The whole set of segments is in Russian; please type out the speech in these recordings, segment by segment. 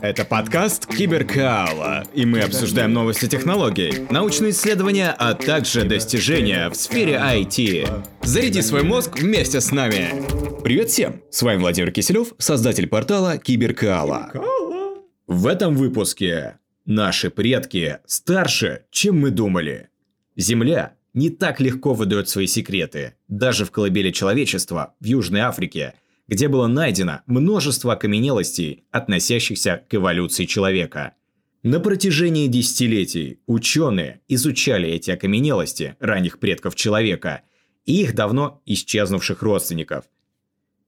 Это подкаст Киберкаала, и мы обсуждаем новости технологий, научные исследования, а также достижения в сфере IT. Заряди свой мозг вместе с нами. Привет всем! С вами Владимир Киселев, создатель портала Киберкаала. В этом выпуске наши предки старше, чем мы думали. Земля не так легко выдает свои секреты, даже в колыбели человечества в Южной Африке – где было найдено множество окаменелостей, относящихся к эволюции человека. На протяжении десятилетий ученые изучали эти окаменелости ранних предков человека и их давно исчезнувших родственников.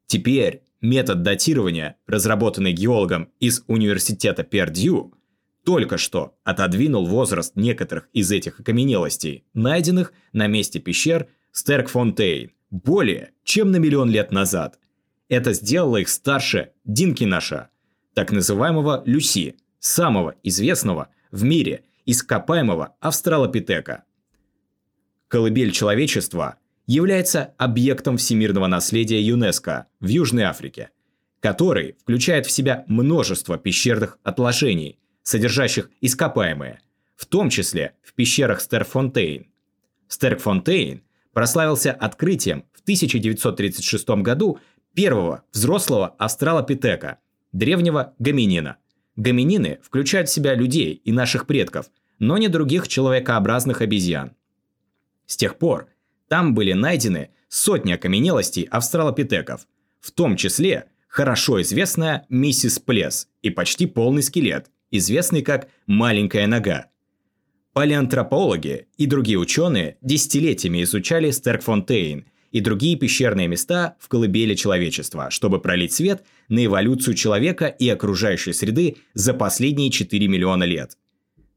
Теперь метод датирования, разработанный геологом из университета Пердью, только что отодвинул возраст некоторых из этих окаменелостей, найденных на месте пещер Стеркфонтейн более чем на миллион лет назад – это сделало их старше Динкинаша, так называемого Люси, самого известного в мире ископаемого австралопитека. Колыбель человечества является объектом всемирного наследия ЮНЕСКО в Южной Африке, который включает в себя множество пещерных отложений, содержащих ископаемые, в том числе в пещерах Стерфонтейн. Стеркфонтейн прославился открытием в 1936 году первого взрослого австралопитека, древнего гоминина. Гоминины включают в себя людей и наших предков, но не других человекообразных обезьян. С тех пор там были найдены сотни окаменелостей австралопитеков, в том числе хорошо известная миссис Плес и почти полный скелет, известный как «маленькая нога». Палеантропологи и другие ученые десятилетиями изучали Стеркфонтейн – и другие пещерные места в колыбели человечества, чтобы пролить свет на эволюцию человека и окружающей среды за последние 4 миллиона лет.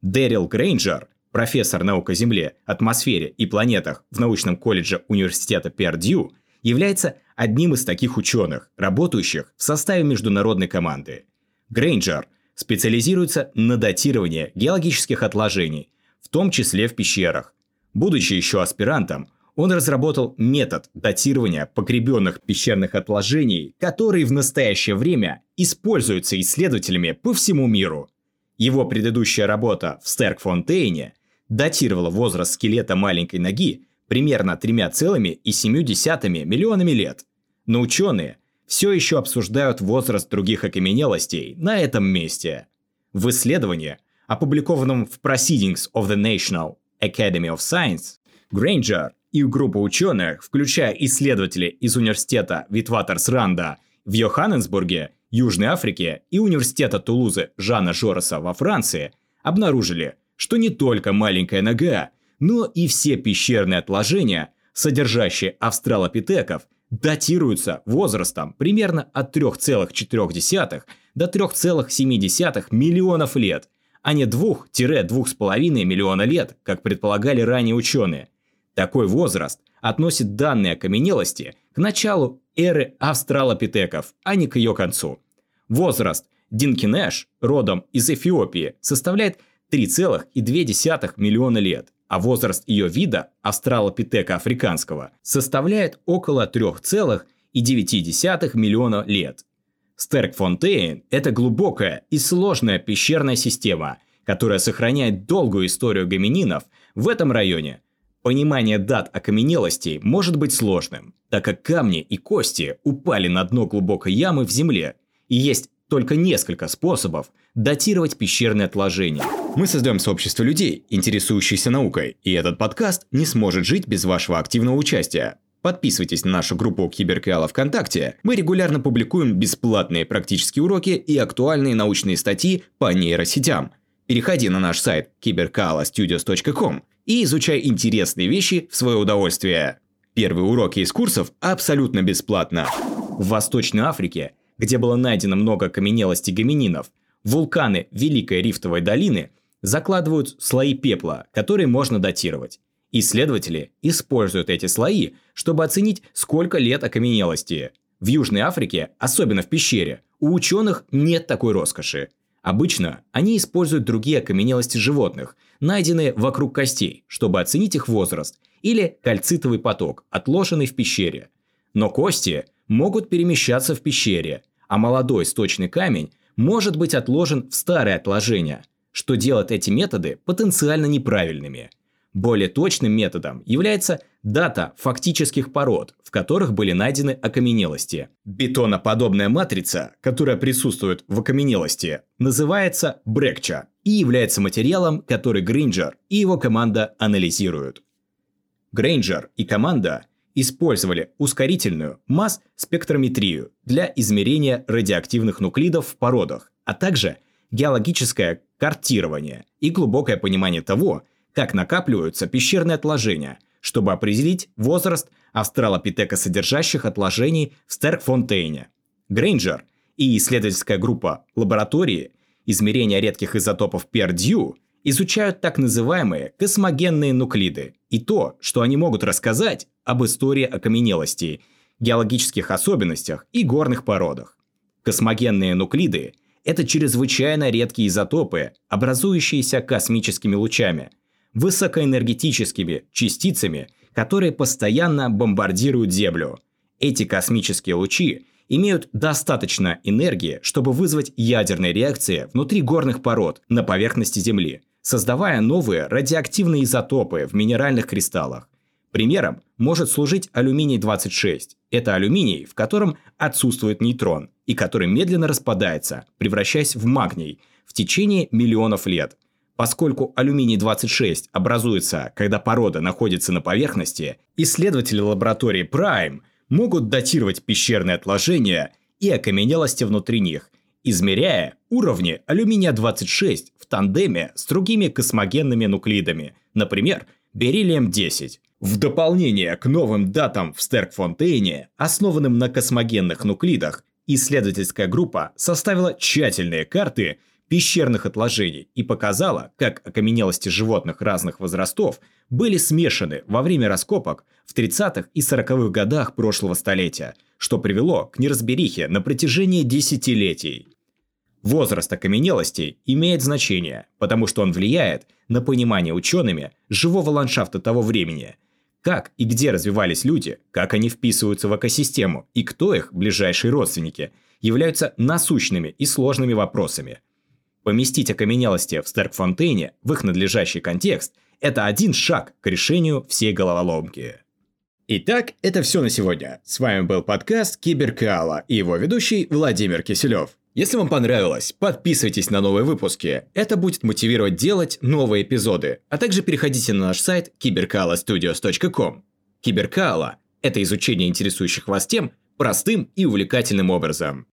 Дэрил Грейнджер, профессор наук о Земле, атмосфере и планетах в научном колледже университета Пердью, является одним из таких ученых, работающих в составе международной команды. Грейнджер специализируется на датировании геологических отложений, в том числе в пещерах. Будучи еще аспирантом, он разработал метод датирования погребенных пещерных отложений, который в настоящее время используется исследователями по всему миру. Его предыдущая работа в Стеркфонтейне датировала возраст скелета маленькой ноги примерно 3,7 миллионами лет. Но ученые все еще обсуждают возраст других окаменелостей на этом месте. В исследовании, опубликованном в Proceedings of the National Academy of Science, Грейнджер и группа ученых, включая исследователей из университета Витватерсранда в Йоханнесбурге, Южной Африке и университета Тулузы Жана Жороса во Франции, обнаружили, что не только маленькая нога, но и все пещерные отложения, содержащие австралопитеков, датируются возрастом примерно от 3,4 до 3,7 миллионов лет, а не 2-2,5 миллиона лет, как предполагали ранее ученые. Такой возраст относит данные окаменелости к началу эры австралопитеков, а не к ее концу. Возраст Динкинеш, родом из Эфиопии, составляет 3,2 миллиона лет, а возраст ее вида, австралопитека африканского, составляет около 3,9 миллиона лет. Стеркфонтейн – это глубокая и сложная пещерная система, которая сохраняет долгую историю гомининов в этом районе – Понимание дат окаменелостей может быть сложным, так как камни и кости упали на дно глубокой ямы в земле, и есть только несколько способов датировать пещерные отложения. Мы создаем сообщество людей, интересующихся наукой, и этот подкаст не сможет жить без вашего активного участия. Подписывайтесь на нашу группу Киберкала ВКонтакте. Мы регулярно публикуем бесплатные практические уроки и актуальные научные статьи по нейросетям. Переходи на наш сайт cyberkalastudios.com и изучай интересные вещи в свое удовольствие. Первые уроки из курсов абсолютно бесплатно. В Восточной Африке, где было найдено много каменелостей гомининов, вулканы Великой Рифтовой долины закладывают слои пепла, которые можно датировать. Исследователи используют эти слои, чтобы оценить, сколько лет окаменелости. В Южной Африке, особенно в пещере, у ученых нет такой роскоши – Обычно они используют другие окаменелости животных, найденные вокруг костей, чтобы оценить их возраст, или кальцитовый поток, отложенный в пещере. Но кости могут перемещаться в пещере, а молодой сточный камень может быть отложен в старое отложение, что делает эти методы потенциально неправильными. Более точным методом является дата фактических пород, в которых были найдены окаменелости. Бетоноподобная матрица, которая присутствует в окаменелости, называется брекча и является материалом, который Гринджер и его команда анализируют. Грейнджер и команда использовали ускорительную масс-спектрометрию для измерения радиоактивных нуклидов в породах, а также геологическое картирование и глубокое понимание того, как накапливаются пещерные отложения, чтобы определить возраст австралопитека содержащих отложений в Стеркфонтейне. Грейнджер и исследовательская группа лаборатории измерения редких изотопов Пердью изучают так называемые космогенные нуклиды и то, что они могут рассказать об истории окаменелостей, геологических особенностях и горных породах. Космогенные нуклиды – это чрезвычайно редкие изотопы, образующиеся космическими лучами, высокоэнергетическими частицами, которые постоянно бомбардируют Землю. Эти космические лучи имеют достаточно энергии, чтобы вызвать ядерные реакции внутри горных пород на поверхности Земли, создавая новые радиоактивные изотопы в минеральных кристаллах. Примером может служить алюминий-26. Это алюминий, в котором отсутствует нейтрон, и который медленно распадается, превращаясь в магний, в течение миллионов лет. Поскольку алюминий-26 образуется, когда порода находится на поверхности, исследователи лаборатории Prime могут датировать пещерные отложения и окаменелости внутри них, измеряя уровни алюминия-26 в тандеме с другими космогенными нуклидами, например, бериллием-10. В дополнение к новым датам в Стеркфонтейне, основанным на космогенных нуклидах, исследовательская группа составила тщательные карты пещерных отложений и показала, как окаменелости животных разных возрастов были смешаны во время раскопок в 30-х и 40-х годах прошлого столетия, что привело к неразберихе на протяжении десятилетий. Возраст окаменелостей имеет значение, потому что он влияет на понимание учеными живого ландшафта того времени – как и где развивались люди, как они вписываются в экосистему и кто их ближайшие родственники, являются насущными и сложными вопросами. Поместить окаменелости в Стеркфонтейне в их надлежащий контекст – это один шаг к решению всей головоломки. Итак, это все на сегодня. С вами был подкаст Киберкаала и его ведущий Владимир Киселев. Если вам понравилось, подписывайтесь на новые выпуски. Это будет мотивировать делать новые эпизоды. А также переходите на наш сайт cyberkalastudios.com. Киберкала – это изучение интересующих вас тем простым и увлекательным образом.